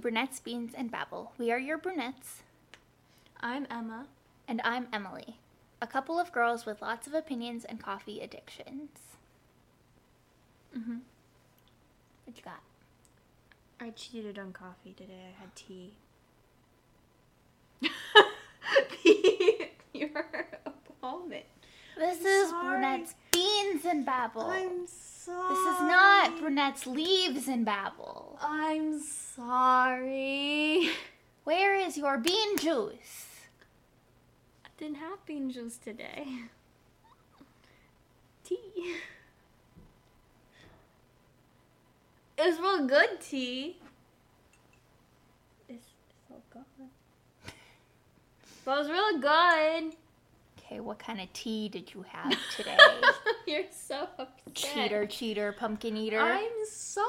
Brunettes, Beans, and Babble. We are your brunettes, I'm Emma. and I'm Emily, a couple of girls with lots of opinions and coffee addictions. Mm-hmm. What you got? I cheated on coffee today. I had tea. You're a vomit. This I'm is sorry. Brunettes, Beans, and Babble. I'm sorry. This is not Brunettes, Leaves, in Babel. I'm sorry. Where is your bean juice? I didn't have bean juice today. Tea. It's real good tea. It's, it's all gone. But it was really good. Okay, what kind of tea did you have today? You're so upset. cheater, cheater, pumpkin eater. I'm sorry.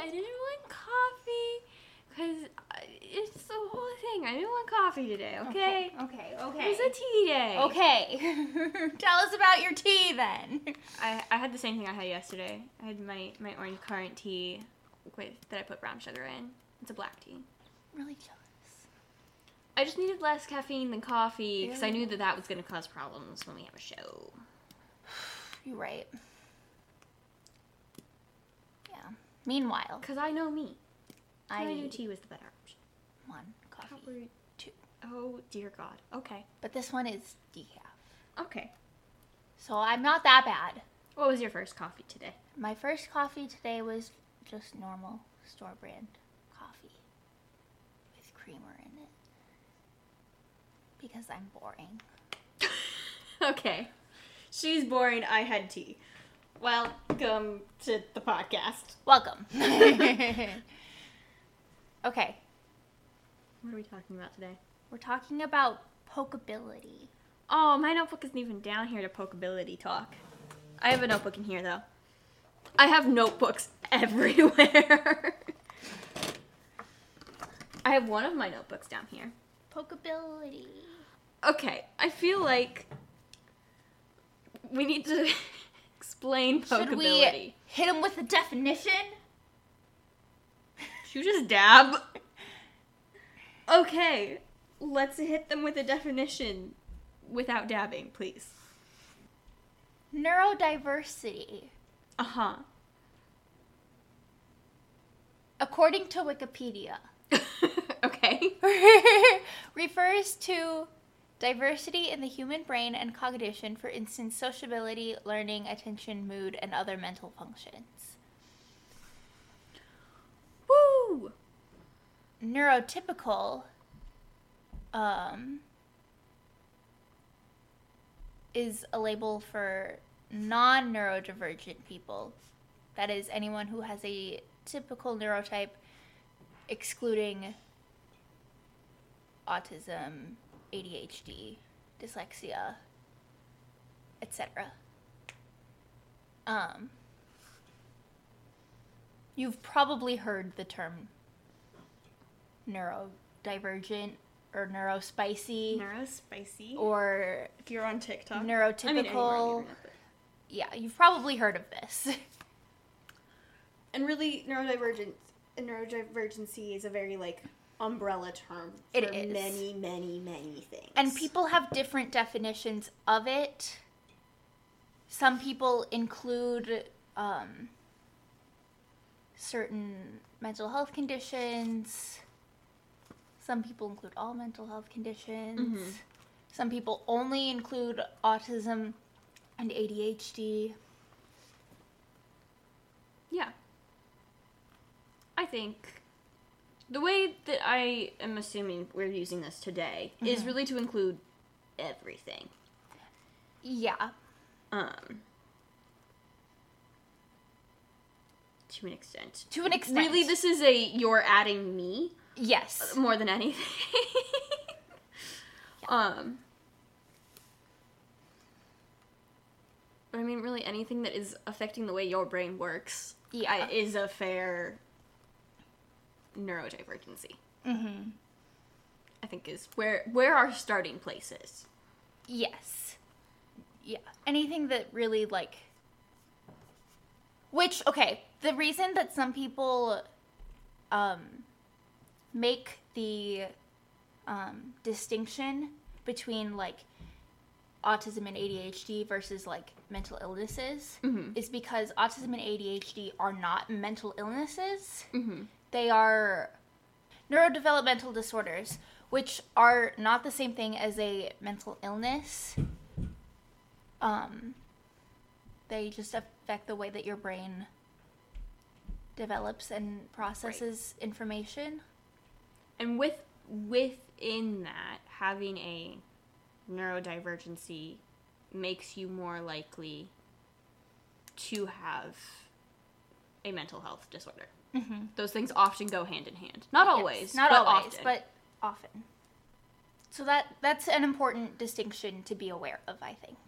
I didn't want coffee because uh, it's the whole thing. I didn't want coffee today. Okay. Okay, It okay. was a tea day. Okay. Tell us about your tea then. I, I had the same thing I had yesterday. I had my, my orange currant tea with that I put brown sugar in. It's a black tea. Really jealous. I just needed less caffeine than coffee because I knew that that was going to cause problems when we have a show. You're right. Yeah. Meanwhile, Because I know me. I, I knew tea was the better option. one coffee, two, Oh dear God. Okay. but this one is decaf, Okay. so I'm not that bad. What was your first coffee today? My first coffee today was just normal store brand coffee with creamer in it because I'm boring. okay. She's boring. I had tea. Welcome to the podcast. Welcome. okay, What are we talking about today? we're talking about pokeability. Oh, my notebook isn't even down here to pokeability talk. I have a notebook in here though. I have notebooks everywhere. I have one of my notebooks down here. Pokeability. Okay, I feel like we need to explain Should we hit him with a definition? Should you just dab? Okay, let's hit them with a definition without dabbing, please. Neurodiversity. Uh huh. According to Wikipedia, okay. refers to diversity in the human brain and cognition, for instance, sociability, learning, attention, mood, and other mental functions. Woo! Neurotypical um, is a label for non neurodivergent people. That is, anyone who has a typical neurotype, excluding autism, ADHD, dyslexia, etc. Um, you've probably heard the term neurodivergent or neurospicy Neurospicy. or if you're on TikTok. neurotypical. I mean, anywhere yeah, you've probably heard of this. And really, neurodivergent neurodivergency is a very like umbrella term for It is. many, many, many things. and people have different definitions of it. Some people include um, certain mental health conditions. Some people include all mental health conditions. Mhm. Some people only include autism and ADHD. Yeah. I think the way that I am assuming we're using this today is Mhm. really to include everything. Yeah, Um to an extent. to an extent. Really this is a you're adding me yes. more than anything. um but I mean really anything that is affecting the way your brain works Yeah. Is a fair neurodivergency. mm-hmm. I think is where where our starting place is. Yes. Yeah. Anything that really like which okay, the reason that some people um make the um, distinction between like autism and ADHD versus like mental illnesses Mhm. is because autism and ADHD are not mental illnesses. Mhm. They are neurodevelopmental disorders, which are not the same thing as a mental illness. Um, they just affect the way that your brain develops and processes information. And with within that, having a neurodivergency makes you more likely to have a mental health disorder. Mm-hmm. Those things often go hand in hand. Not always, not but always, often. but often. So that that's an important distinction to be aware of, I think.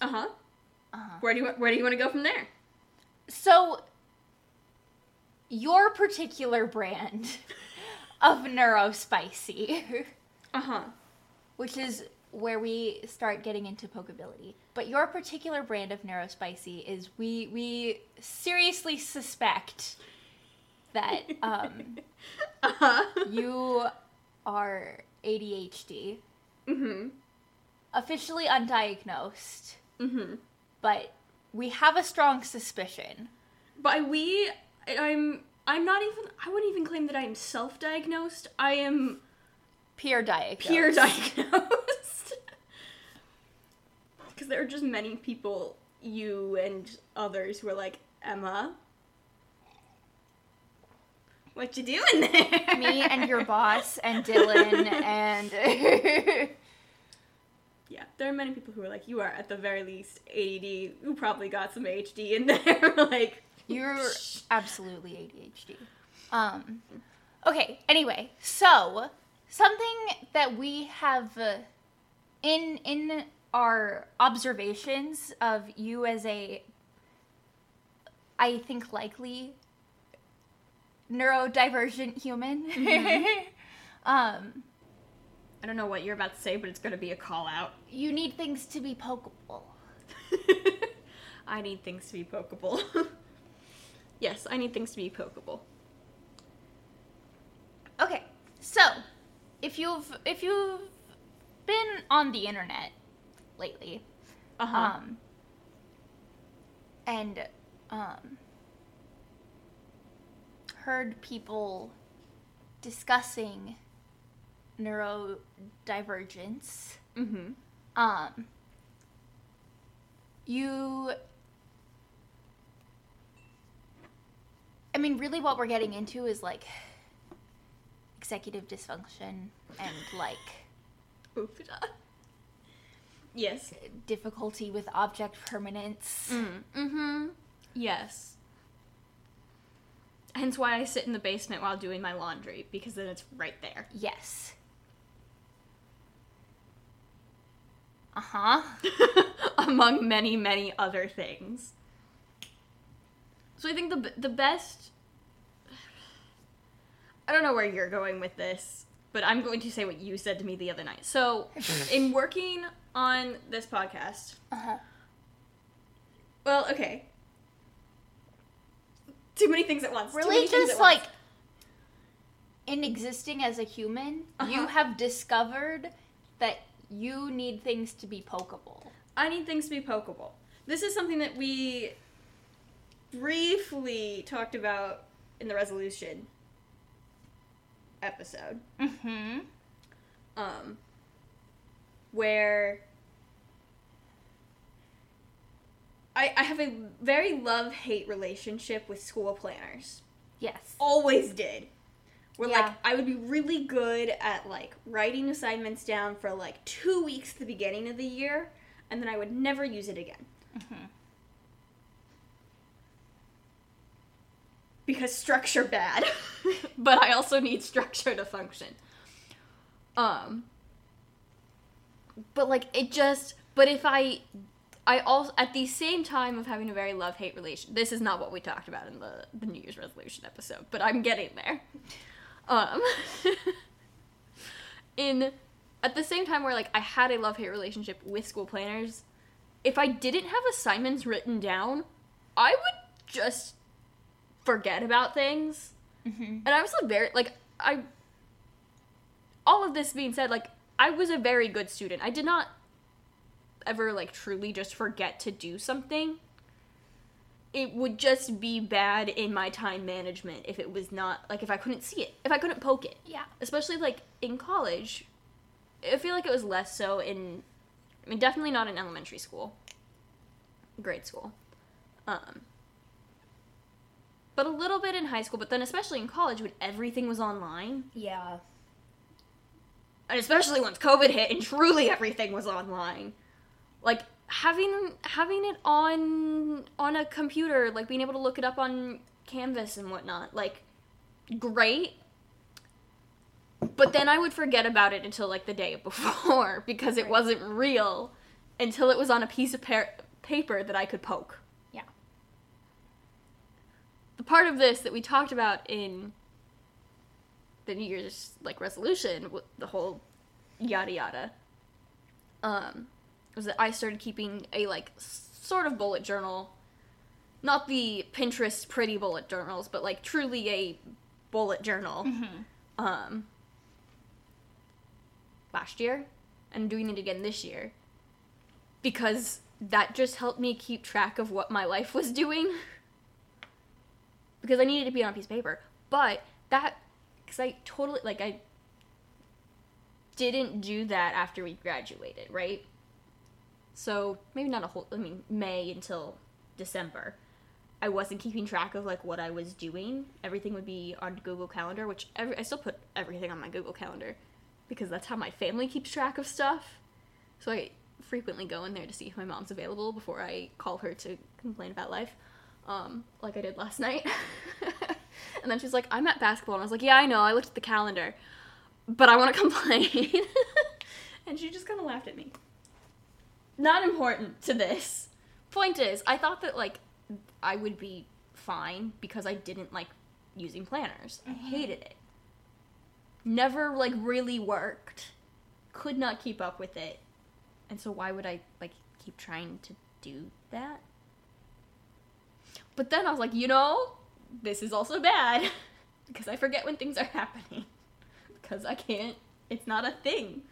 uh huh. Uh-huh. Where do you where do you want to go from there? So, your particular brand of Neurospicy, Uh huh. which is where we start getting into pokeability, but your particular brand of Neurospicy is we we seriously suspect that um, Uh huh. you are ADHD, mhm. officially undiagnosed, Mhm. but we have a strong suspicion. By we, I'm I'm not even. I wouldn't even claim that I am self-diagnosed. I am Peer diagnosed. peer diagnosed. Because there are just many people, you and others, who are like, Emma, what you doing there? me and your boss and Dylan and Yeah, there are many people who are like, you are at the very least ADD. You probably got some HD in there. like, you're absolutely ADHD. Um okay, anyway, so something that we have uh, in in our observations of you as a I think likely neurodivergent human. um I don't know what you're about to say, but it's gonna be a call out. you need things to be pokeable. I need things to be pokeable. yes, I need things to be pokeable. Okay, so if you've if you've been on the internet lately, Uh huh. um, and um, heard people discussing neurodivergence, mm-hmm. um, you. I mean, really, what we're getting into is like executive dysfunction and like Yes. difficulty with object permanence. Mm. Mm-hmm. Yes. Hence why I sit in the basement while doing my laundry, because then it's right there. Yes. Uh huh. Among many, many other things. So I think the the best I don't know where you're going with this, but I'm going to say what you said to me the other night. So, in working on this podcast, Uh huh. well, okay. Too many things at once. Really, just at once. like in existing as a human, you Uh-huh. have discovered that you need things to be pokeable. I need things to be pokeable. This is something that we briefly talked about in the resolution episode, Mm hmm. um, where I, I have a very love hate relationship with school planners. Yes. Always did. Where like I would be really good at like writing assignments down for like two weeks at the beginning of the year, and then I would never use it again. Mm-hmm. Because structure bad but i also need structure to function. Um but like it just but if i i also at the same time of having a very love hate relation this is not what we talked about in the the new year's resolution episode but i'm getting there. Um in at the same time where like i had a love hate relationship with school planners if I didn't have assignments written down, I would just forget about things. Mm-hmm. And I was a very like I all of this being said, like I was a very good student. I did not ever like truly just forget to do something. It would just be bad in my time management if it was not like if I couldn't see it, if I couldn't poke it. Yeah. Especially like in college. I feel like it was less so in I mean definitely not in elementary school. Grade school. Um but a little bit in high school, but then especially in college when everything was online, Yeah. and especially once COVID hit and truly everything was online. Like having having it on on a computer, like being able to look it up on Canvas and whatnot, like great. But then I would forget about it until like the day before because it Right. wasn't real until it was on a piece of par- paper that I could poke. The part of this that we talked about in the New Year's like resolution, the whole yada yada, um, was that I started keeping a like sort of bullet journal, not the Pinterest pretty bullet journals, but like truly a bullet journal. Mm-hmm. Um, last year, and doing it again this year because that just helped me keep track of what my life was doing because I needed to be on a piece of paper. But that, because I totally, like, I didn't do that after we graduated, right? So maybe not a whole, I mean, May until December. I wasn't keeping track of like what I was doing. Everything would be on Google Calendar, which every, I still put everything on my Google Calendar because that's how my family keeps track of stuff. So I frequently go in there to see if my mom's available before I call her to complain about life, um, like I did last night. and then she's like, "I'm at basketball," and I was like, "Yeah, I know. I looked at the calendar, but I want to complain." and she just kind of laughed at me. Not important to this. Point is, I thought that like I would be fine because I didn't like using planners. I hated it. Never like really worked. Could not keep up with it. And so why would I like keep trying to do that? But then I was like, you know, this is also bad because I forget when things are happening. because I can't it's not a thing.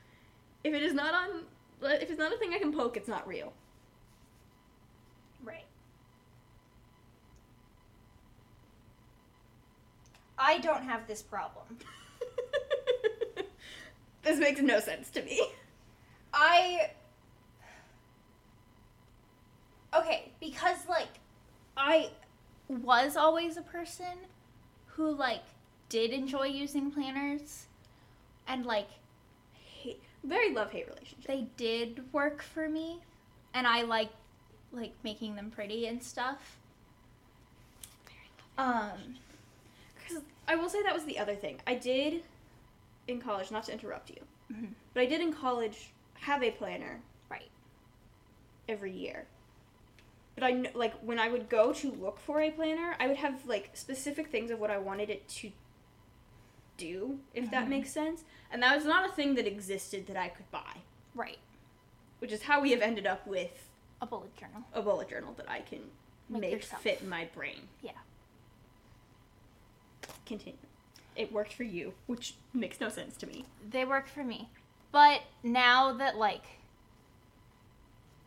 If it is not on if it's not a thing I can poke, it's not real. Right. I don't have this problem. this makes no sense to me. I Okay, because like I was always a person who like did enjoy using planners and like Hate, very love hate relationship. they did work for me and I like like making them pretty and stuff. Um Because I will say that was the other thing. I did in college, not to interrupt you, Mhm. but I did in college have a planner right. every year. But I like when I would go to look for a planner, I would have like specific things of what I wanted it to do, if that Mhm. makes sense. And that was not a thing that existed that I could buy, Right. which is how we have ended up with A bullet journal. a bullet journal that I can Make fit in my brain. Yeah. Continue. It worked for you, which makes no sense to me. They work for me. But now that like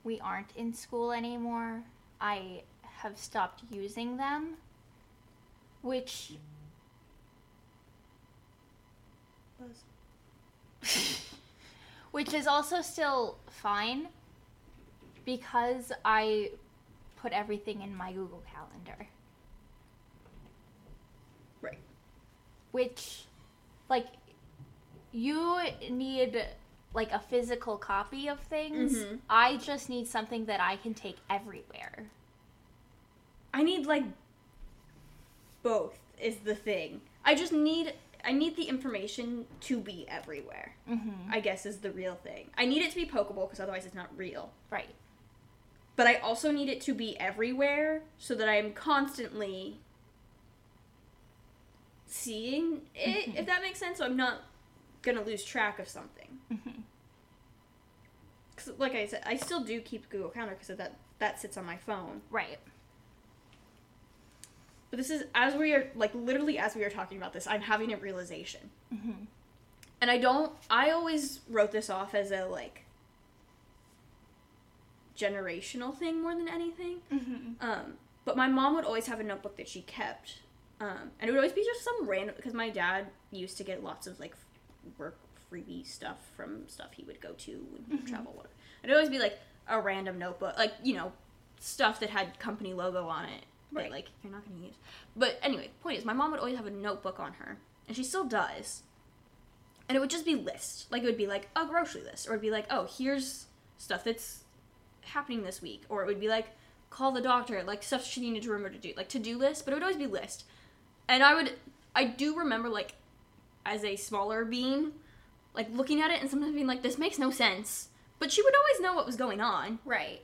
we aren't in school anymore, I have stopped using them. Which which is also still fine because I put everything in my Google Calendar. Right. Which like you need like a physical copy of things. Mhm. I just need something that I can take everywhere. I need like both is the thing. I just need I need the information to be everywhere. Mm-hmm. I guess is the real thing. I need it to be pokeable because otherwise it's not real. Right. But I also need it to be everywhere so that I am constantly seeing it, Mhm. if that makes sense. So I'm not gonna lose track of something. Mm-hmm. Cause like I said, I still do keep Google Calendar because that that sits on my phone. Right. But this is as we are like literally as we are talking about this, I'm having a realization. Mm-hmm. And I don't I always wrote this off as a like generational thing more than anything. Mm-hmm. Um, but my mom would always have a notebook that she kept. Um, and it would always be just some random because my dad used to get lots of like work freebie stuff from stuff he would go to when he Mhm. travel whatever. It'd always be like a random notebook, like you know, stuff that had company logo on it. That, Right. like you're not gonna use. But anyway, the point is, my mom would always have a notebook on her, and she still does. And it would just be lists. Like it would be like a grocery list, or it'd be like, oh, here's stuff that's happening this week, or it would be like call the doctor, like stuff she needed to remember to do, like to do list. But it would always be list. And I would, I do remember like, as a smaller being, like looking at it and sometimes being like, this makes no sense. But she would always know what was going on. Right.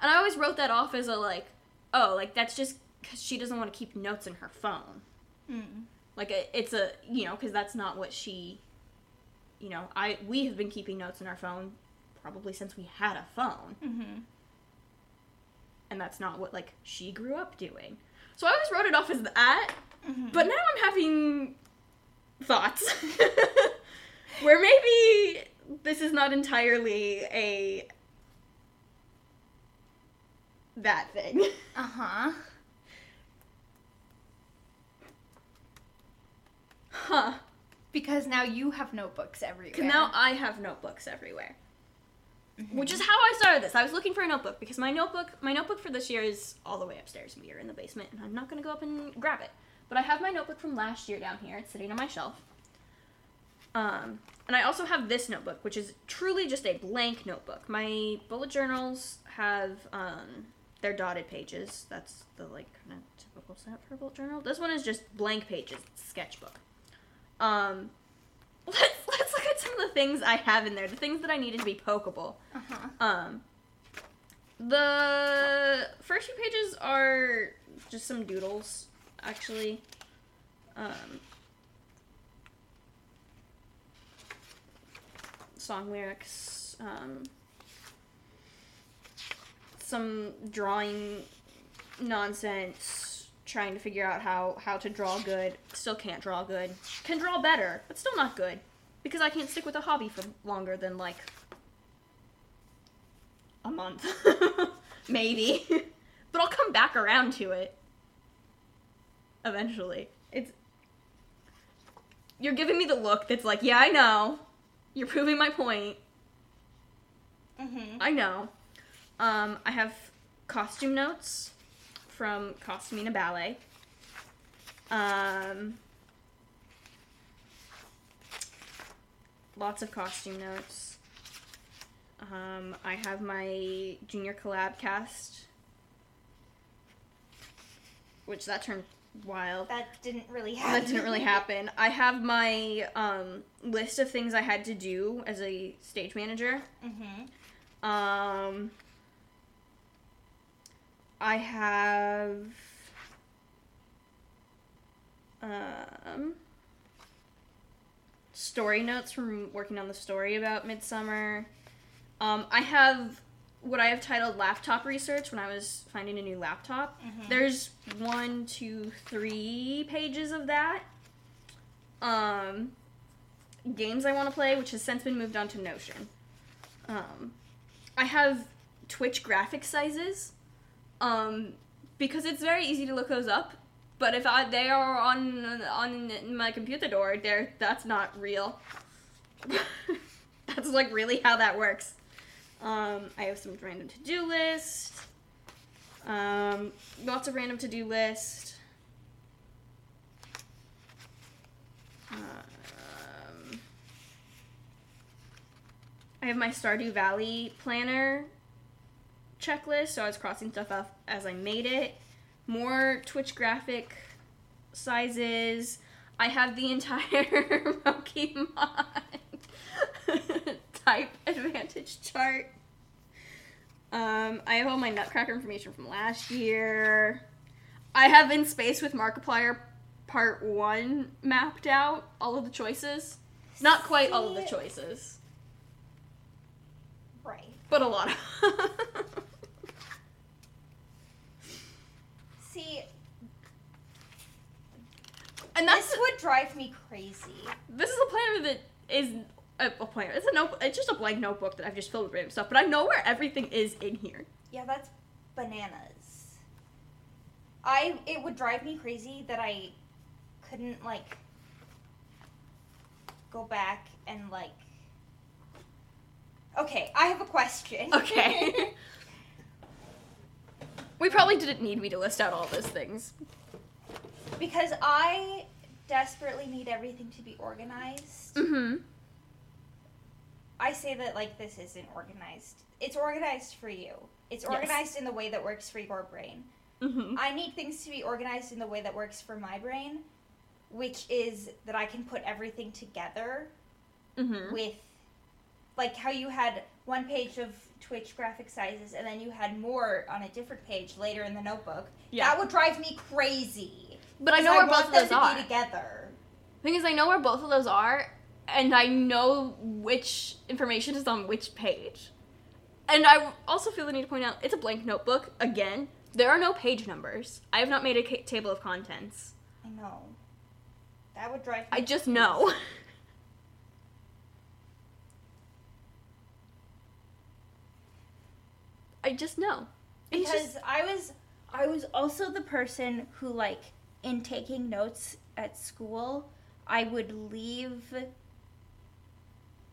And I always wrote that off as a like, oh, like that's just because she doesn't want to keep notes in her phone. Mm. Like it- it's a you know because that's not what she, you know, I we have been keeping notes in our phone probably since we had a phone, Mm-hmm. and that's not what like she grew up doing. So I always wrote it off as that, Mm-hmm. but now I'm having thoughts where maybe this is not entirely a that thing. uh huh. Huh. Because now you have notebooks everywhere. Because now I have notebooks everywhere. Mm-hmm. Which is how I started this. I was looking for a notebook because my notebook my notebook for this year is all the way upstairs. We are in the basement and I'm not gonna go up and grab it. But I have my notebook from last year down here. It's sitting on my shelf. Um, and I also have this notebook, which is truly just a blank notebook. My bullet journals have um, their dotted pages. That's the like kind of typical setup for a bullet journal. This one is just blank pages. Sketchbook. Um, let's let's look at some of the things I have in there. The things that I needed to be pokeable. Uh huh. Um, the first few pages are just some doodles, actually. Um, song lyrics. Um, some drawing nonsense. Trying to figure out how how to draw good. Still can't draw good. Can draw better, but still not good because I can't stick with a hobby for longer than like a month. Maybe. but I'll come back around to it. Eventually. It's You're giving me the look that's like, yeah, I know. You're proving my point. Mm-hmm. I know. Um, I have costume notes from Costuming a Ballet. Um, lots of costume notes. Um, I have my junior collab cast, which that turned wild. That didn't really happen. That didn't really happen. I have my um, list of things I had to do as a stage manager. mm-hmm. Um, I have um story notes from working on the story about Midsummer. Um, I have what I have titled laptop research when I was finding a new laptop. Mhm. There's one, two, three pages of that. Um, games I want to play, which has since been moved on to Notion. Um, I have Twitch graphic sizes, um, because it's very easy to look those up. But if I, they are on on my computer door, there that's not real. that's like really how that works. Um, I have some random to do list. Um, lots of random to do list. Um, I have my Stardew Valley planner checklist, so I was crossing stuff off as I made it. More Twitch graphic sizes. I have the entire Pokemon type advantage chart. Um, I have all my Nutcracker information from last year. I have In Space with Markiplier Part 1 mapped out, all of the choices. Not quite all of the choices. Right. But but a lot of. See, and that's this would drive me crazy. this is a planner that is a, a planner. It's a note. It's just a blank notebook that I've just filled with random stuff. But I know where everything is in here. Yeah, that's bananas. I it would drive me crazy that I couldn't like go back and like Okay, I have a question. Okay. we probably didn't need me to list out all those things. because I desperately need everything to be organized. Mm-hmm. I say that like this isn't organized. It's organized for you. It's Yes. organized in the way that works for your brain. Mm-hmm. I need things to be organized in the way that works for my brain, which is that I can put everything together Mm-hmm. with like how you had one page of Twitch graphic sizes and then you had more on a different page later in the notebook. Yeah. That would drive me crazy. But I know where want both of those are. be together. thing is, I know where both of those are, and I know which information is on which page. And I also feel the need to point out it's a blank notebook. Again, there are no page numbers. I have not made a ca- table of contents. I know. That would drive me I just know. I just know. Because just- I was I was also the person who like in taking notes at school, I would leave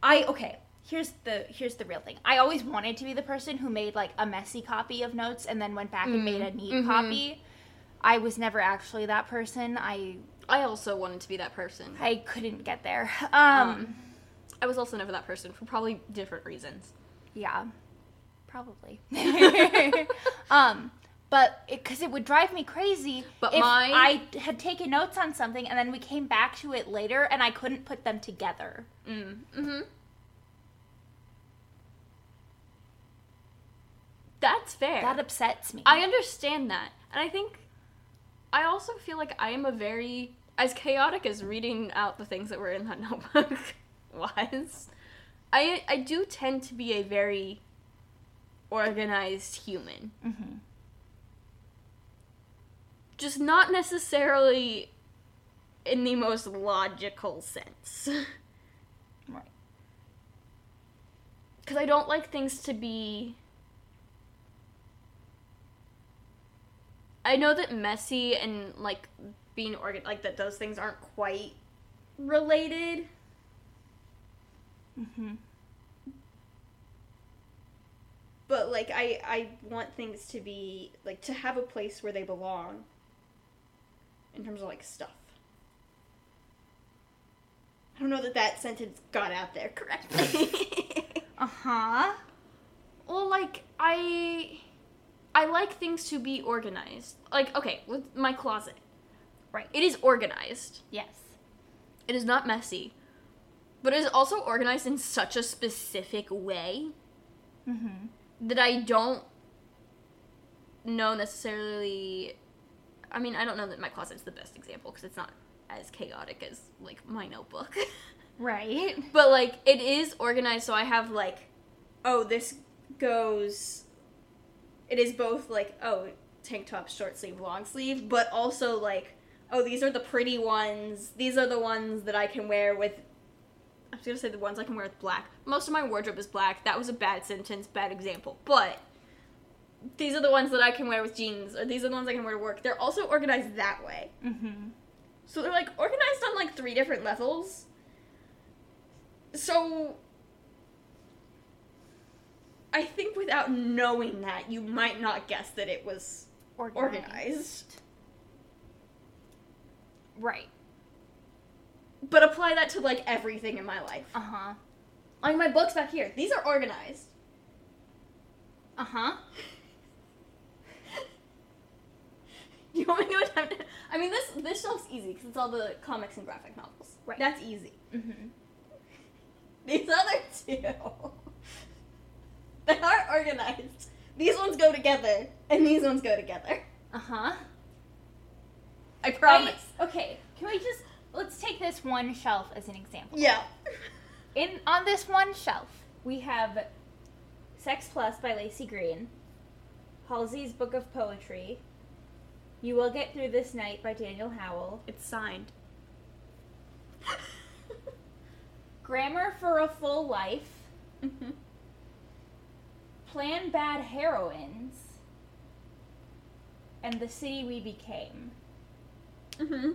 I okay, here's the here's the real thing. I always wanted to be the person who made like a messy copy of notes and then went back and made a neat Mhm. copy. I was never actually that person. I I also wanted to be that person. I couldn't get there. Um, Um, I was also never that person for probably different reasons. Yeah, probably. um, but because it, would drive me crazy But if my- I had taken notes on something and then we came back to it later and I couldn't put them together. Mm. Mm-hmm. That's fair. That upsets me. I understand that. And I think I also feel like I am a very as chaotic as reading out the things that were in that notebook was. I I do tend to be a very organized human. hmm Just not necessarily in the most logical sense. Right. Cuz I don't like things to be I know that messy and like being organ like that those things aren't quite related. hmm But like I I want things to be like to have a place where they belong in terms of like stuff. I don't know that that sentence got out there correctly. Uh huh. well, like I I like things to be organized. Like okay, with my closet. Right. It is organized. Yes. It is not messy. But it is also organized in such a specific way hmm that I don't know necessarily. I mean, I don't know that my closet's the best example because it's not as chaotic as like my notebook. Right. but like it is organized, so I have like, oh, this goes. It is both like oh tank top, short sleeve, long sleeve, but also like oh these are the pretty ones. These are the ones that I can wear with. I was gonna say the ones I can wear with black. Most of my wardrobe is black. That was a bad sentence, bad example. But these are the ones that I can wear with jeans, or these are the ones I can wear to work. They're also organized that way. hmm So they're like organized on like three different levels. So I think without knowing that, you might not guess that it was organized. Right. But apply that to like everything in my life. Uh huh. Like my books back here, these are organized. Uh huh. you want me to attempt it? I mean, this this shelf's easy because it's all the comics and graphic novels. Right. That's easy. hmm These other two, they aren't organized. These ones go together, and these ones go together. Uh huh. I promise. okay. Can we just let's take this one shelf as an example. Yeah. in on this one shelf we have Sex Plus by Laci Green, Halsey's Book of Poetry, You Will Get Through This Night by Daniel Howell, It's signed. Grammar for a Full Life, mm-hmm. Plain Bad Heroines, and The City We Became. Mm-hmm.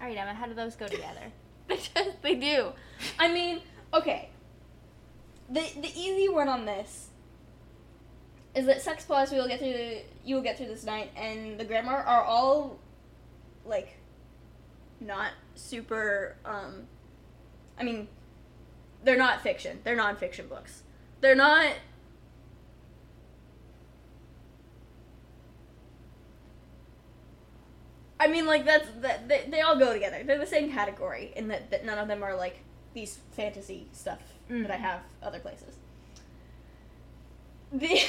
All right, Emma, how do those go together? They just they do. I mean, okay. The the easy one on this is that Sex Plus we will get through the you will get through this night and the grammar are all like not super um I mean they're not fiction. They're non-fiction books. They're not I mean, like that's that they, they all go together. They're the same category in that, that none of them are like these fantasy stuff that I Mhm. have other places. The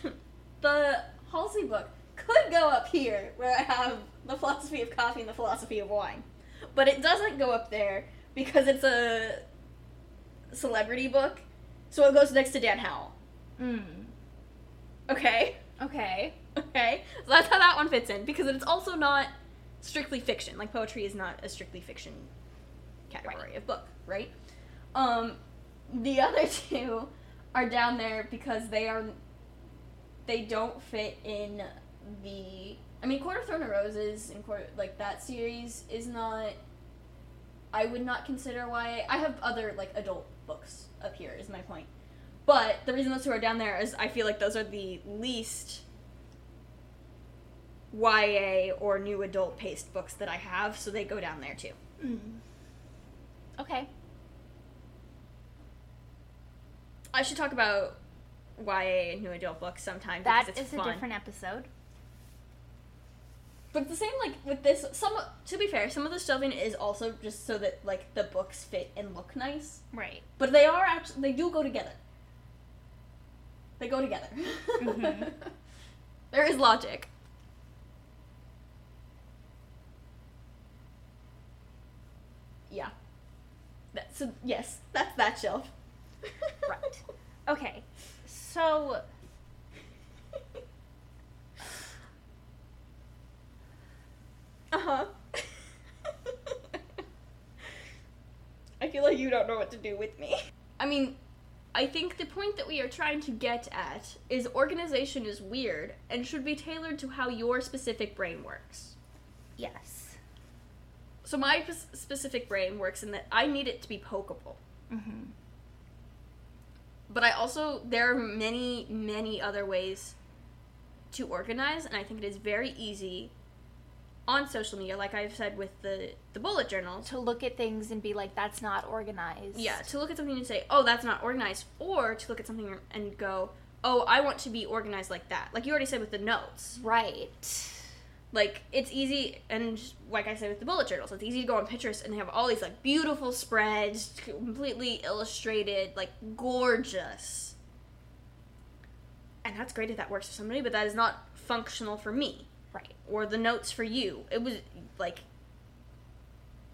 the Halsey book could go up here where I have the philosophy of coffee and the philosophy of wine, but it doesn't go up there because it's a celebrity book, so it goes next to Dan Howell. Mm. Okay. Okay. Okay, so that's how that one fits in because it's also not strictly fiction. Like poetry is not a strictly fiction category of book, right? Um, the other two are down there because they are they don't fit in the. I mean, Court of Throne of Roses and Court like that series is not. I would not consider YA. I have other like adult books up here. Is my point. But the reason those two are down there is I feel like those are the least YA or new adult paced books that I have, so they go down there too. Mm. Okay. I should talk about YA and new adult books sometime. That because is it's a fun. different episode. But the same like with this. Some to be fair, some of the shelving is also just so that like the books fit and look nice. Right. But they are actually they do go together. They go together. Mhm. there is logic. Yeah. That, so yes, that's that shelf. Right. Okay. So Uh huh. I feel like you don't know what to do with me. I mean, I think the point that we are trying to get at is organization is weird and should be tailored to how your specific brain works. yes. So my p- specific brain works in that I need it to be pokeable. Mm-hmm. But I also there are many many other ways to organize and I think it is very easy on social media like I've said with the the bullet journal, To look at things and be like, that's not organized. Yeah, to look at something and say, "Oh, that's not organized," or to look at something and go, "Oh, I want to be organized like that." Like you already said with the notes. Right. Like it's easy, and like I said with the bullet journals, it's easy to go on Pinterest and they have all these like beautiful spreads, completely illustrated, like gorgeous. And that's great if that works for somebody, but that is not functional for me Right. or the notes for you. It was like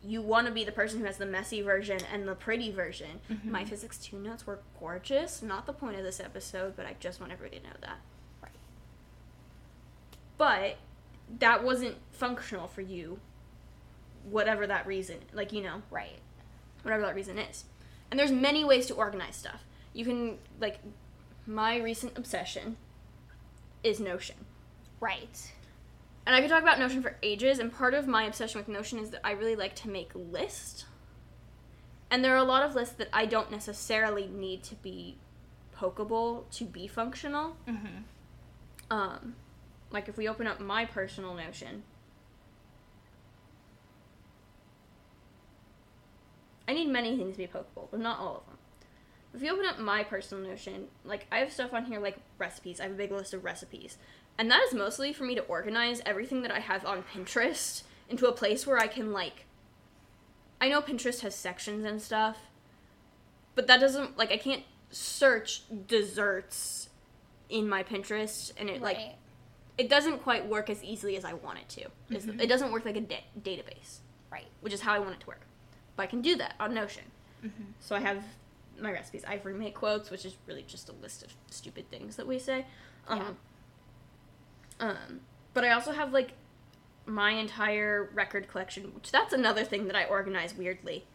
you want to be the person who has the messy version and the pretty version. Mhm. My physics 2 notes were gorgeous. Not the point of this episode, but I just want everybody to know that. Right. But that wasn't functional for you whatever that reason, like you know, Right. whatever that reason is. And there's many ways to organize stuff. You can like my recent obsession is Notion. Right. And I could talk about Notion for ages, and part of my obsession with Notion is that I really like to make lists. And there are a lot of lists that I don't necessarily need to be pokeable to be functional. Mm-hmm. Um, like if we open up my personal Notion, I need many things to be pokeable, but not all of them. If you open up my personal Notion, like I have stuff on here like recipes. I have a big list of recipes. And that is mostly for me to organize everything that I have on Pinterest into a place where I can like I know Pinterest has sections and stuff, but that doesn't like I can't search desserts in my Pinterest and it like Right. It doesn't quite work as easily as I want it to. Mhm. It doesn't work like a da- database, Right. which is how I want it to work. But I can do that on Notion. Mm-hmm. So I have my recipes. I have roommate quotes, which is really just a list of stupid things that we say. Um, um, but I also have like my entire record collection, which that's another thing that I organize weirdly.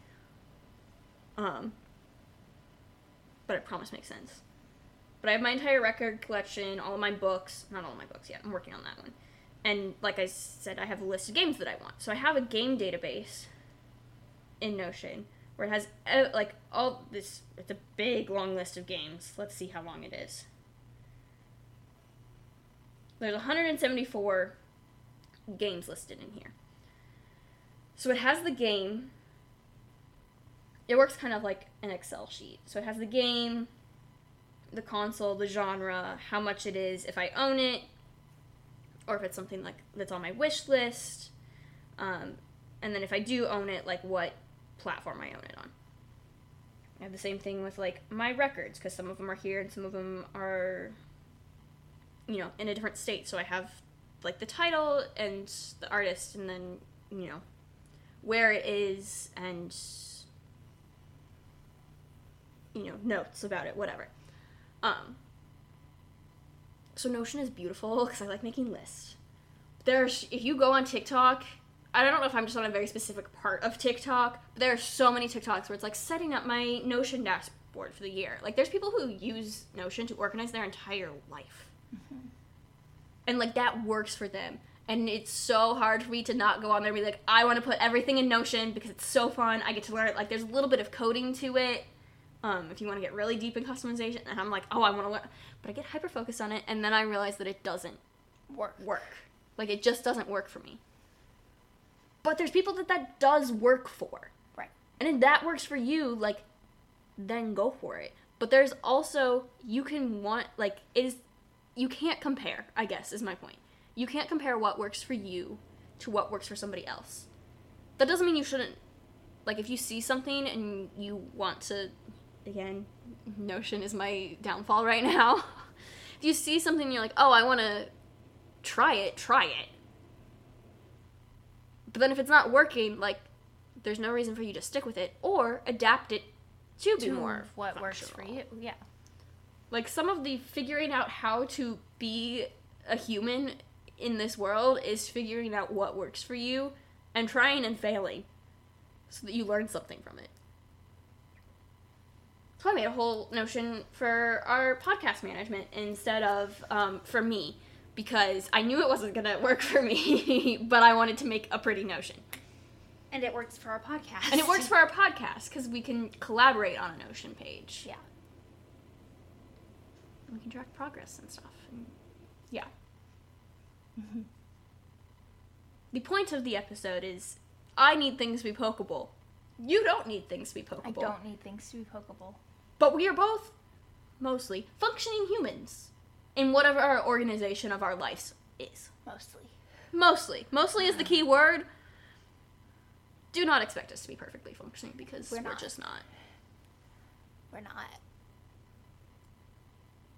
Um, but I promise makes sense. But I have my entire record collection, all of my books, not all of my books yet. I'm working on that one. And like I said, I have a list of games that I want. So I have a game database in Notion where it has like all this. It's a big long list of games. Let's see how long it is. There's 174 games listed in here. So it has the game. It works kind of like an Excel sheet. So it has the game, the console, the genre, how much it is, if I own it, or if it's something like that's on my wish list, um, and then if I do own it, like what platform I own it on. I have the same thing with like my records because some of them are here and some of them are, you know, in a different state. So I have like the title and the artist, and then you know where it is and you know notes about it, whatever. Um. So Notion is beautiful because I like making lists. There's if you go on TikTok, I don't know if I'm just on a very specific part of TikTok, but there are so many TikToks where it's like setting up my Notion dashboard for the year. Like there's people who use Notion to organize their entire life. Mm-hmm. And like that works for them. And it's so hard for me to not go on there and be like, I want to put everything in Notion because it's so fun. I get to learn. Like there's a little bit of coding to it. Um, if you want to get really deep in customization, and I'm like, oh, I want to learn, but I get hyper focused on it, and then I realize that it doesn't Work. work. Like it just doesn't work for me. But there's people that that does work for. Right. And if that works for you, like, then go for it. But there's also, you can want, like, it is, you can't compare, I guess, is my point. You can't compare what works for you to what works for somebody else. That doesn't mean you shouldn't, like, if you see something and you want to, again, Notion is my downfall right now. if you see something and you're like, oh, I want to try it, try it but then if it's not working, like there's no reason for you to stick with it or adapt it to be To more what works for you. Yeah. Like some of the figuring out how to be a human in this world is figuring out what works for you and trying and failing so that you learn something from it. So I made a whole notion for our podcast management instead of um, for me because I knew it wasn't going to work for me, but I wanted to make a pretty notion. And it works for our podcast. And it works for our podcast because we can collaborate on a Notion page. Yeah. We can track progress and stuff. And yeah. The point of the episode is I need things to be pokeable. You don't need things to be pokeable. I don't need things to be pokeable. But we are both mostly functioning humans in whatever our organization of our lives is. Mostly. Mostly. Mostly is the key uh-huh. word. Do not expect us to be perfectly functioning because We're we're, just not. We're not.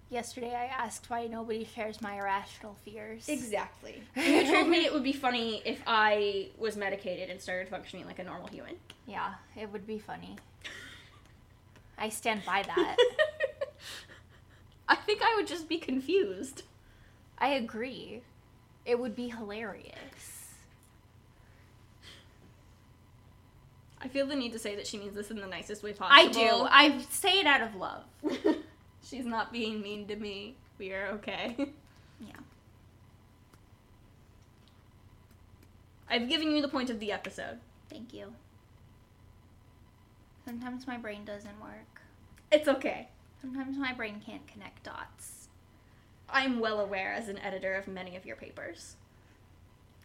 Yesterday I asked why nobody shares my irrational fears. Exactly. You told me it would be funny if I was medicated and started functioning like a normal human. Yeah, it would be funny. I stand by that. I think I would just be confused. I agree. It would be hilarious. I feel the need to say that she means this in the nicest way possible. I do. I say it out of love. She's not being mean to me. We are okay. Yeah. I've given you the point of the episode. Thank you. Sometimes my brain doesn't work. It's okay. Sometimes my brain can't connect dots. I'm well aware as an editor of many of your papers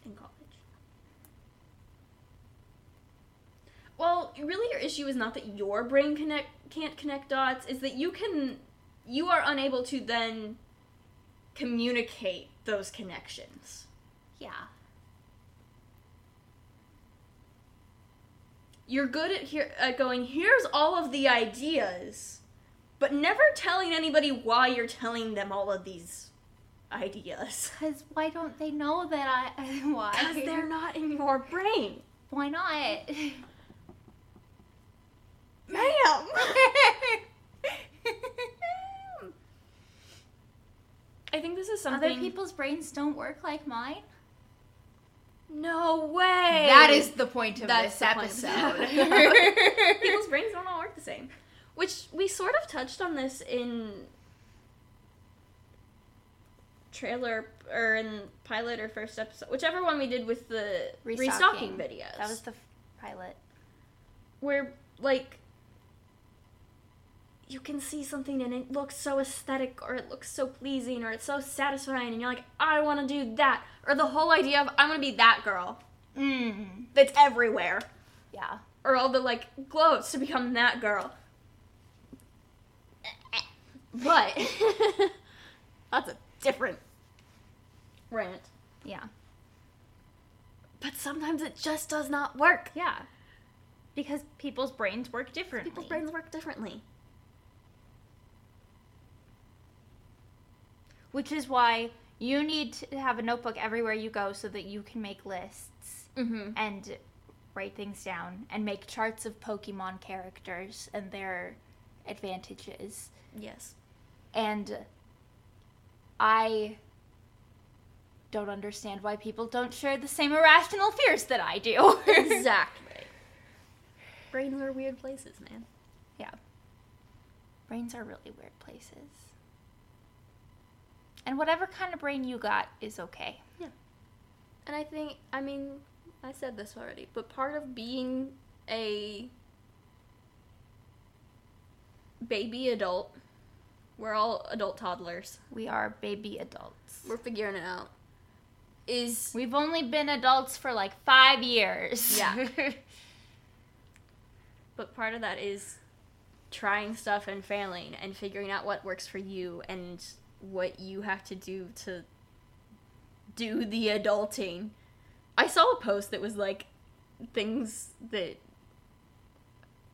in college. Well, really your issue is not that your brain connect can't connect dots, is that you can you are unable to then communicate those connections. Yeah. you're good at, at going, here's all of the ideas, but never telling anybody why you're telling them all of these ideas. Because why don't they know that I. Why? Because they're not in your brain. Why not? Ma'am! I think this is something. Other people's brains don't work like mine. No way. That is the point of this of episode. People's brains don't all work the same. Which we sort of touched on this in trailer or in pilot or first episode, whichever one we did with the restocking, videos. That was the f- pilot. where like you can see something and it looks so aesthetic or it looks so pleasing or it's so satisfying and you're like i want to do that or the whole idea of i want to be that girl Mm. that's everywhere Yeah. or all the like glows to become that girl but that's a different rant Yeah. but sometimes it just does not work Yeah. Because people's brains work differently. people's brains work differently Which is why you need to have a notebook everywhere you go so that you can make lists mm-hmm. and write things down and make charts of Pokemon characters and their advantages. yes And I don't understand why people don't share the same irrational fears that I do. exactly. Brains are weird places, man. Yeah. Brains are really weird places. And whatever kind of brain you got is okay. Yeah. And I think, I mean, I said this already, but part of being a baby adult, we're all adult toddlers, We are baby adults. we're figuring it out, is We've only been adults for like five years. Yeah. but part of that is trying stuff and failing and figuring out what works for you and what you have to do to do the adulting. I saw a post that was like things that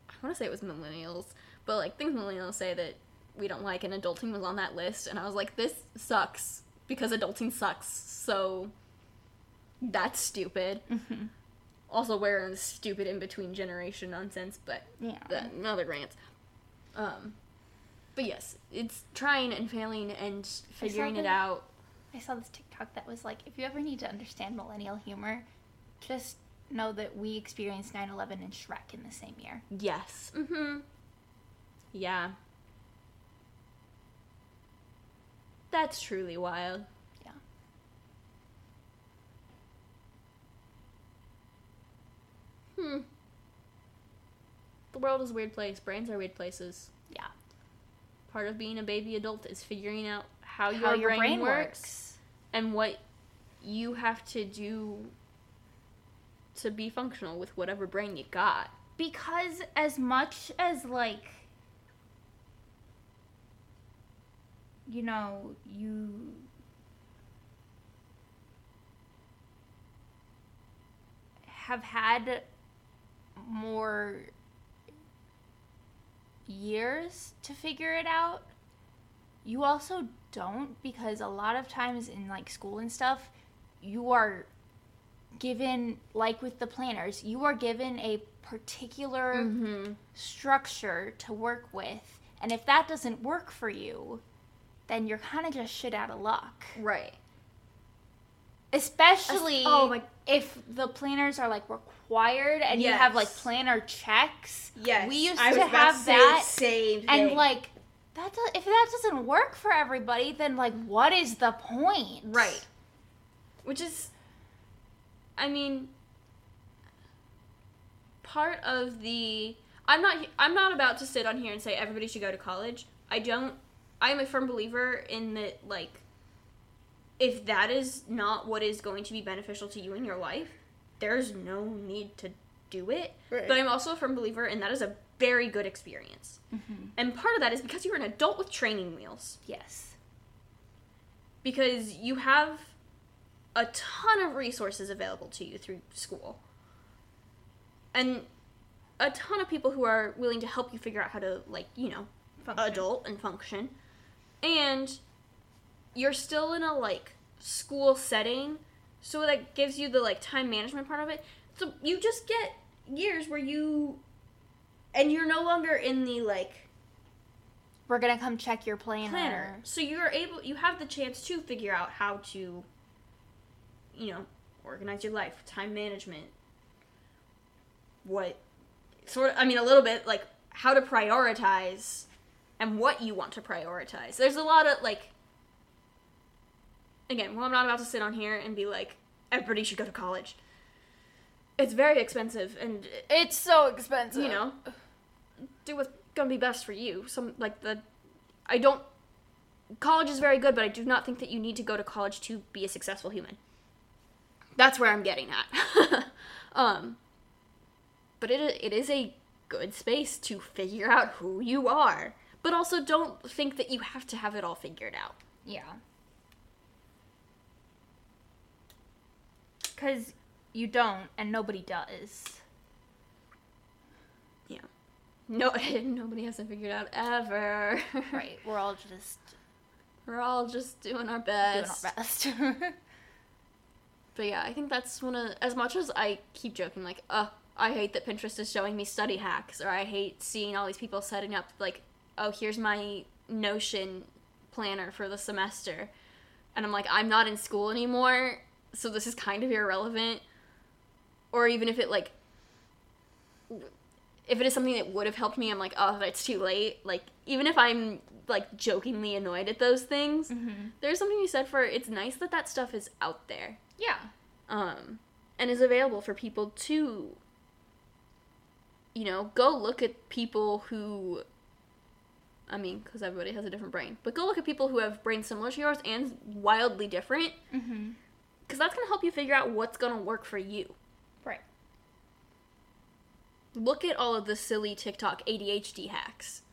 I want to say it was millennials, but like things millennials say that we don't like and adulting was on that list and I was like this sucks because adulting sucks. So that's stupid. Mhm. Also, we're in stupid in between generation nonsense, but yeah. another rant. Um, but yes, it's trying and failing and figuring it the- out. I saw this TikTok that was like, if you ever need to understand millennial humor, just know that we experienced 9 11 and Shrek in the same year. Yes. Mm-hmm. Yeah. That's truly wild. Yeah. Hmm. The world is a weird place. Brains are weird places. Yeah. Part of being a baby adult is figuring out how, How your, brain, works, and what you have to do to be functional with whatever brain you got. Because as much as, like, you know, you. have had more years to figure it out you also don't because a lot of times in like school and stuff you are given like with the planners you are given a particular Mm-hmm. structure to work with and if that doesn't work for you then you're kind of just shit out of luck Right. Especially oh my- if the planners are like required and you have like planner checks Yes. we used I to have that same thing. and like that if that doesn't work for everybody then like what is the point Right. Which is, I mean, part of the. I'm not. I'm not about to sit on here and say everybody should go to college. I don't. I am a firm believer in that. Like, if that is not what is going to be beneficial to you in your life, there's no need to do it. Right. But I'm also a firm believer, and that is a very good experience. Mhm. And part of that is because you're an adult with training wheels yes because you have a ton of resources available to you through school and a ton of people who are willing to help you figure out how to like you know Function. adult and function and you're still in a like school setting so that gives you the like time management part of it so you just get years where you and you're no longer in the like we're gonna come check your planner. planner. So you're able, you have the chance to figure out how to, you know, organize your life, time management, what sort of, I mean, a little bit like how to prioritize and what you want to prioritize. There's a lot of like, again, well, I'm not about to sit on here and be like, everybody should go to college. It's very expensive and It's so expensive. you know, do what's gonna be best for you. Some like the, I don't. College is very good, but I do not think that you need to go to college to be a successful human. That's where I'm getting at. um, but it it is a good space to figure out who you are, but also don't think that you have to have it all figured out. Yeah. Because you don't, and nobody does. Yeah. No, nobody hasn't figured out ever. Right. We're all just We're all just doing our best. doing our best. But yeah, I think that's one of as much as I keep joking like, uh, I hate that Pinterest is showing me study hacks, or I hate seeing all these people setting up like, oh, here's my Notion planner for the semester, and I'm like, I'm not in school anymore, so this is kind of irrelevant. Or even if it like, if it is something that would have helped me, I'm like, oh, that's too late. Like, even if I'm like jokingly annoyed at those things, mm-hmm. there's something you said for it's nice that that stuff is out there Yeah. um, and is available for people to, you know, go look at people who, I mean, because everybody has a different brain, but go look at people who have brains similar to yours and wildly different, Mm-hmm. Because that's going to help you figure out what's going to work for you. Right. Look at all of the silly TikTok ADHD hacks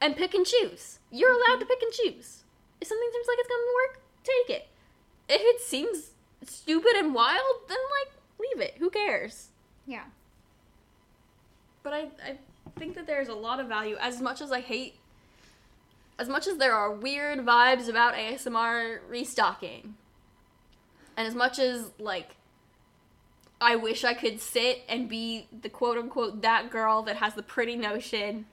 and pick and choose. You're allowed to mm-hmm. pick and choose. If something seems like it's going to work, take it. If it seems stupid and wild, then like leave it. Who cares? Yeah. But I, I think that there's a lot of value. As much as I hate, as much as there are weird vibes about ASMR restocking, and as much as like, I wish I could sit and be the quote unquote that girl that has the pretty notion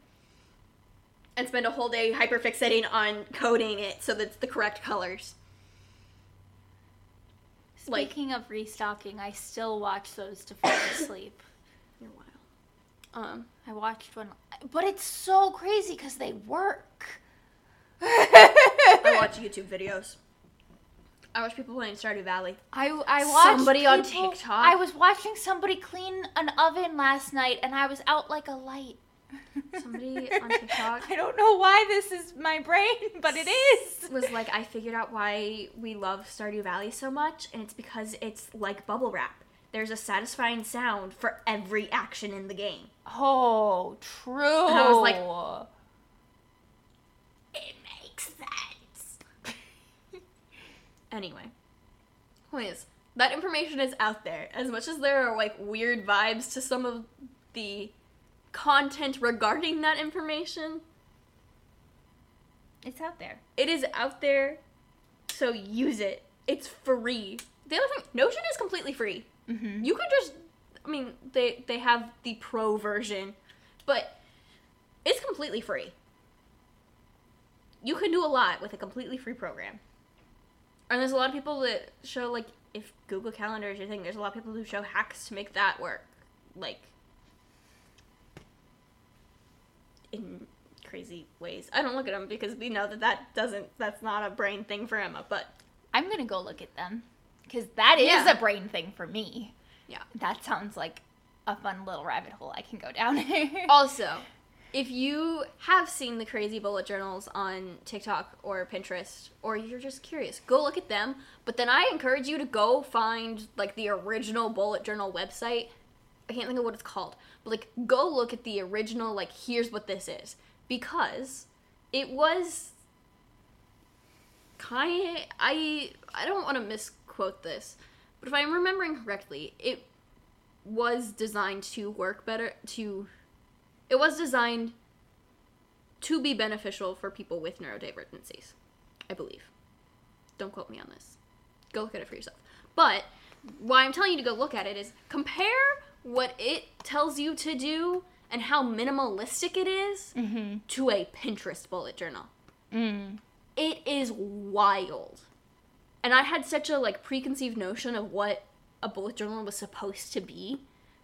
and spend a whole day hyperfixating on coding it so that it's the correct colors. Like- Speaking of restocking, I still watch those to fall asleep. You're wild. Um, I watched one, but it's so crazy because they work. I watch YouTube videos. I watch people playing Stardew Valley. I I watched Somebody on people- TikTok? I was watching somebody clean an oven last night, and I was out like a light. Somebody on TikTok I don't know why this is my brain, but it is. was like, I figured out why we love Stardew Valley so much, and it's because it's like bubble wrap. There's a satisfying sound for every action in the game. Oh, true. And I was like- It makes sense. Anyway, point is, that information is out there. As much as there are like weird vibes to some of the content regarding that information, it's out there. it is out there, so use it. It's free. The other thing, Notion is completely free. Mm-hmm. You could just, I mean, they they have the pro version, but it's completely free. You can do a lot with a completely free program. And there's a lot of people that show like if Google Calendar is your thing, there's a lot of people who show hacks to make that work. Like in crazy ways. I don't look at them because we know that that doesn't that's not a brain thing for Emma, but I'm gonna go look at them because that is Yeah. a brain thing for me. Yeah. that sounds like a fun little rabbit hole I can go down. Also, if you have seen the crazy bullet journals on TikTok or Pinterest, or you're just curious, go look at them. But then I encourage you to go find like the original bullet journal website. I can't think of what it's called, but like go look at the original. Like, here's what this is because it was kind. I I don't want to misquote this, but if I'm remembering correctly, it was designed to work better to it was designed to be beneficial for people with neurodivergencies, I believe. Don't quote me on this. Go look at it for yourself. But why I'm telling you to go look at it is compare what it tells you to do and how minimalistic it is Mm-hmm. to a Pinterest bullet journal. Mm. It is wild. And I had such a like preconceived notion of what a bullet journal was supposed to be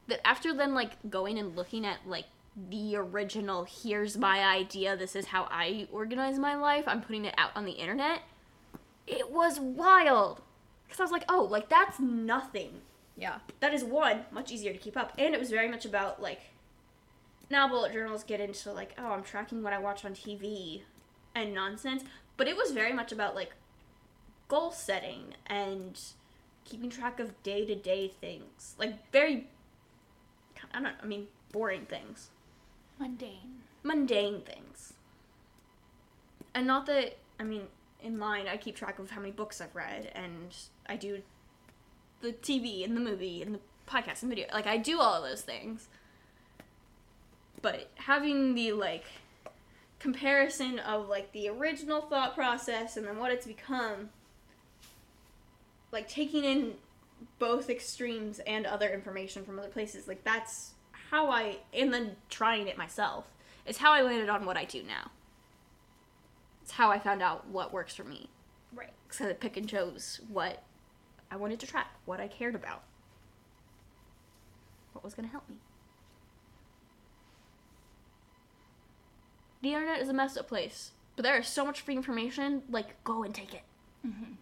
that after then like going and looking at like the original here's my idea, this is how I organize my life, I'm putting it out on the internet. It was wild. Cuz I was like, "Oh, like that's nothing." Yeah. that is one much easier to keep up and it was very much about like now bullet journals get into like oh i'm tracking what i watch on tv and nonsense but it was very much about like goal setting and keeping track of day-to-day things like very i don't i mean boring things Mundane. mundane things and not that i mean in mine i keep track of how many books i've read and i do the tv and the movie and the podcast and video like i do all of those things but having the like comparison of like the original thought process and then what it's become like taking in both extremes and other information from other places like that's how i and then trying it myself is how i landed on what i do now it's how i found out what works for me Right. so I pick and chose what I wanted to track, what I cared about, what was going to help me. The internet is a messed up place, but there is so much free information. Like, go and take it. Mm-hmm.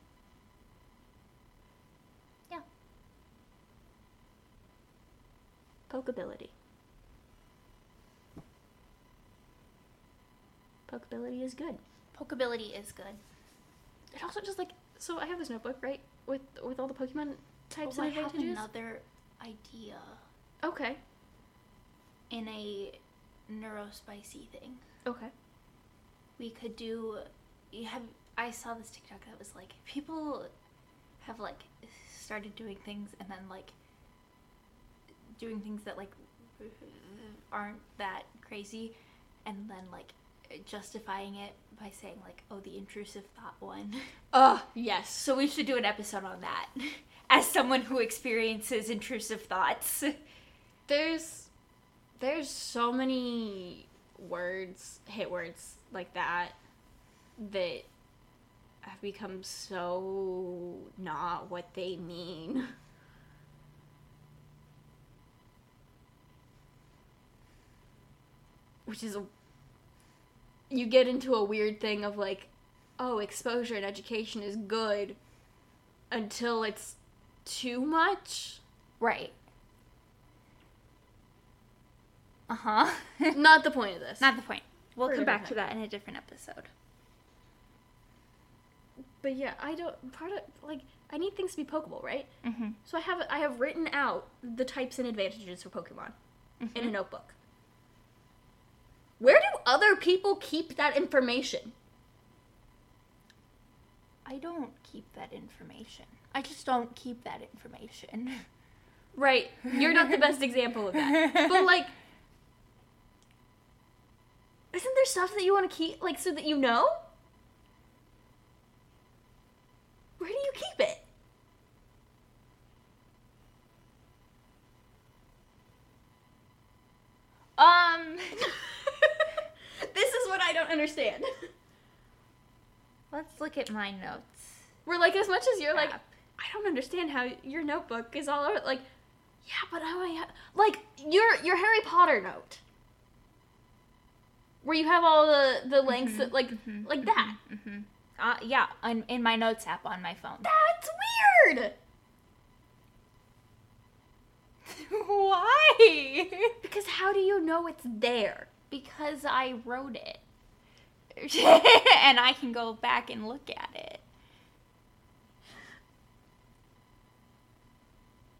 Yeah. Pokeability. Pokeability is good. Pokeability is good. It also just like so. I have this notebook right with with all the Pokemon types Oh, I and have advantages. another idea Okay. in a neurospicy thing. Okay. We could do. You have. I saw this TikTok that was like people have like started doing things and then like doing things that like aren't that crazy, and then like justifying it by saying like, "Oh, the intrusive thought one." Uh yes. So we should do an episode on that. As someone who experiences intrusive thoughts. There's there's so many words, hit words like that that have become so not what they mean. Which is a you get into a weird thing of like, oh, exposure and education is good until it's too much. Right. Uh huh. Not the point of this. Not the point. We'll For come back to that in a different episode. But yeah, I don't part of like I need things to be pokeable, right? Mm-hmm. So I have I have written out the types and advantages for Pokemon in a notebook. Where do other people keep that information? I don't keep that information. I just don't keep that information. Right, you're not the best example of that. But like isn't there stuff that you want to keep like so that you know? Where do you keep it? um, this is what I don't understand. let's look at my notes. We're like, as much as you're like, I don't understand how your notebook is all over. Like, yeah, but how I like your your Harry Potter note, where you have all the the links that like mhm, like that. Mm-hmm. Uh, yeah, in, in my notes app on my phone. That's weird. Why? Because how do you know it's there? because I wrote it. and I can go back and look at it.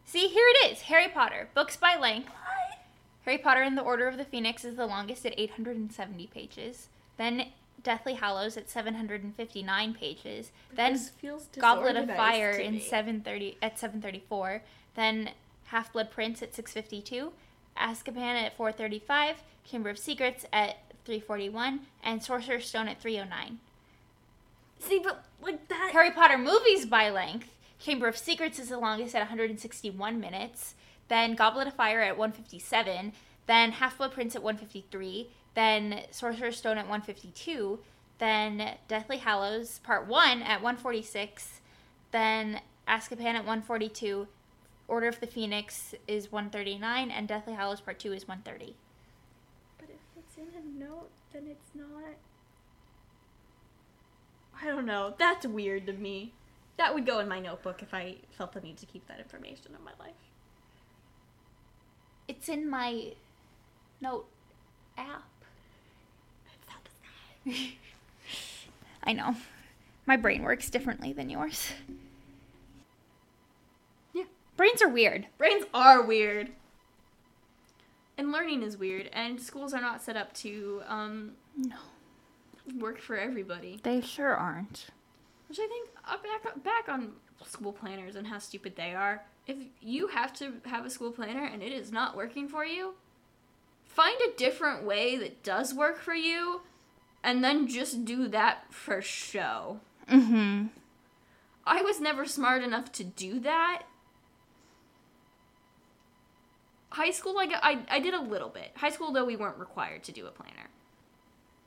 See, here it is Harry Potter, books by length. Harry Potter and the Order of the Phoenix is the longest at 870 pages. Then Deathly Hallows at 759 pages. Then feels Goblet of Fire in 730 at 734. Then Half Blood Prince at 652. Azkaban at 435. Chamber of Secrets at 341. And Sorcerer's Stone at 309. See, but like that. Harry Potter movies by length. Chamber of Secrets is the longest at 161 minutes. Then Goblet of Fire at 157. then Half Blood Prince at 153, then Sorcerer's Stone at 152, then Deathly Hallows Part 1 at 146, then Azkaban at 142, Order of the Phoenix is 139, and Deathly Hallows Part 2 is 130. But if it's in a note, then it's not. I don't know. That's weird to me. That would go in my notebook if I felt the need to keep that information in my life. It's in my note app. It's not the same. I know. My brain works differently than yours. Yeah. Brains are weird. Brains are weird. And learning is weird, and schools are not set up to um, No. work for everybody. They sure aren't. Which I think uh, back back on school planners and how stupid they are. If you have to have a school planner and it is not working for you, find a different way that does work for you, and then just do that for show. Mm-hmm. I was never smart enough to do that. High school, like I, I did a little bit. High school, though, we weren't required to do a planner.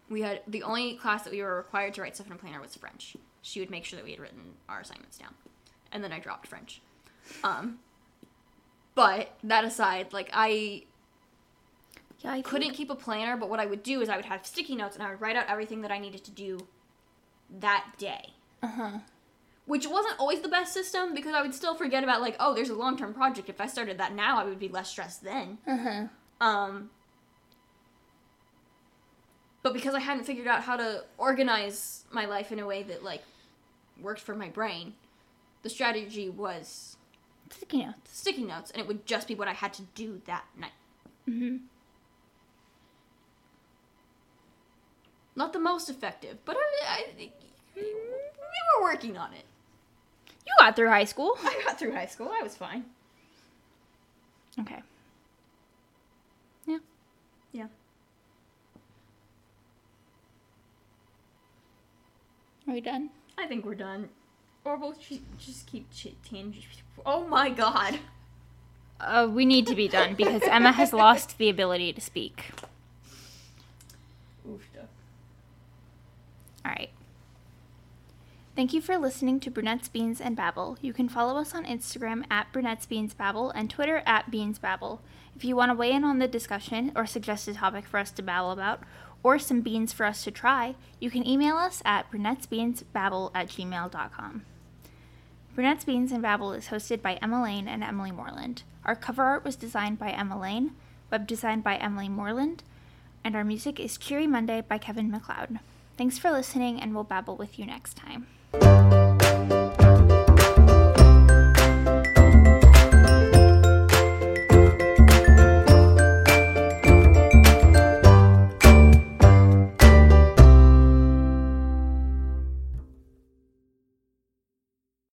We had the only class that we were required to write stuff in a planner was French. She would make sure that we had written our assignments down, and then I dropped French. Um, but that aside, like I Yeah, I couldn't keep a planner, but what I would do is I would have sticky notes and I would write out everything that I needed to do that day. Uh huh. Which wasn't always the best system because I would still forget about like, oh, there's a long term project. If I started that now, I would be less stressed then. Uh huh. Um, but because I hadn't figured out how to organize my life in a way that like worked for my brain, the strategy was Sticky notes. sticky notes, and it would just be what I had to do that night. Mm-hmm. Not the most effective, but I, I, we were working on it. You got through high school. I got through high school. I was fine. Okay. Yeah. Yeah. Are we done? I think we're done. Or we'll ju- just keep ch- tangent. Oh my god. Uh, we need to be done because Emma has lost the ability to speak. Oofda. All right. Thank you for listening to Brunettes, Beans, and Babble. You can follow us on Instagram at Brunettes, Beans, Babble and Twitter at Beans Babble. If you want to weigh in on the discussion or suggest a topic for us to babble about, or some beans for us to try, you can email us at brunettesbeansbabble at gmail.com. Brunettes, Beans, and Babble is hosted by Emma Lane and Emily Moreland. Our cover art was designed by Emma Lane, web designed by Emily Moreland, and our music is Cheery Monday by Kevin MacLeod. Thanks for listening, and we'll babble with you next time you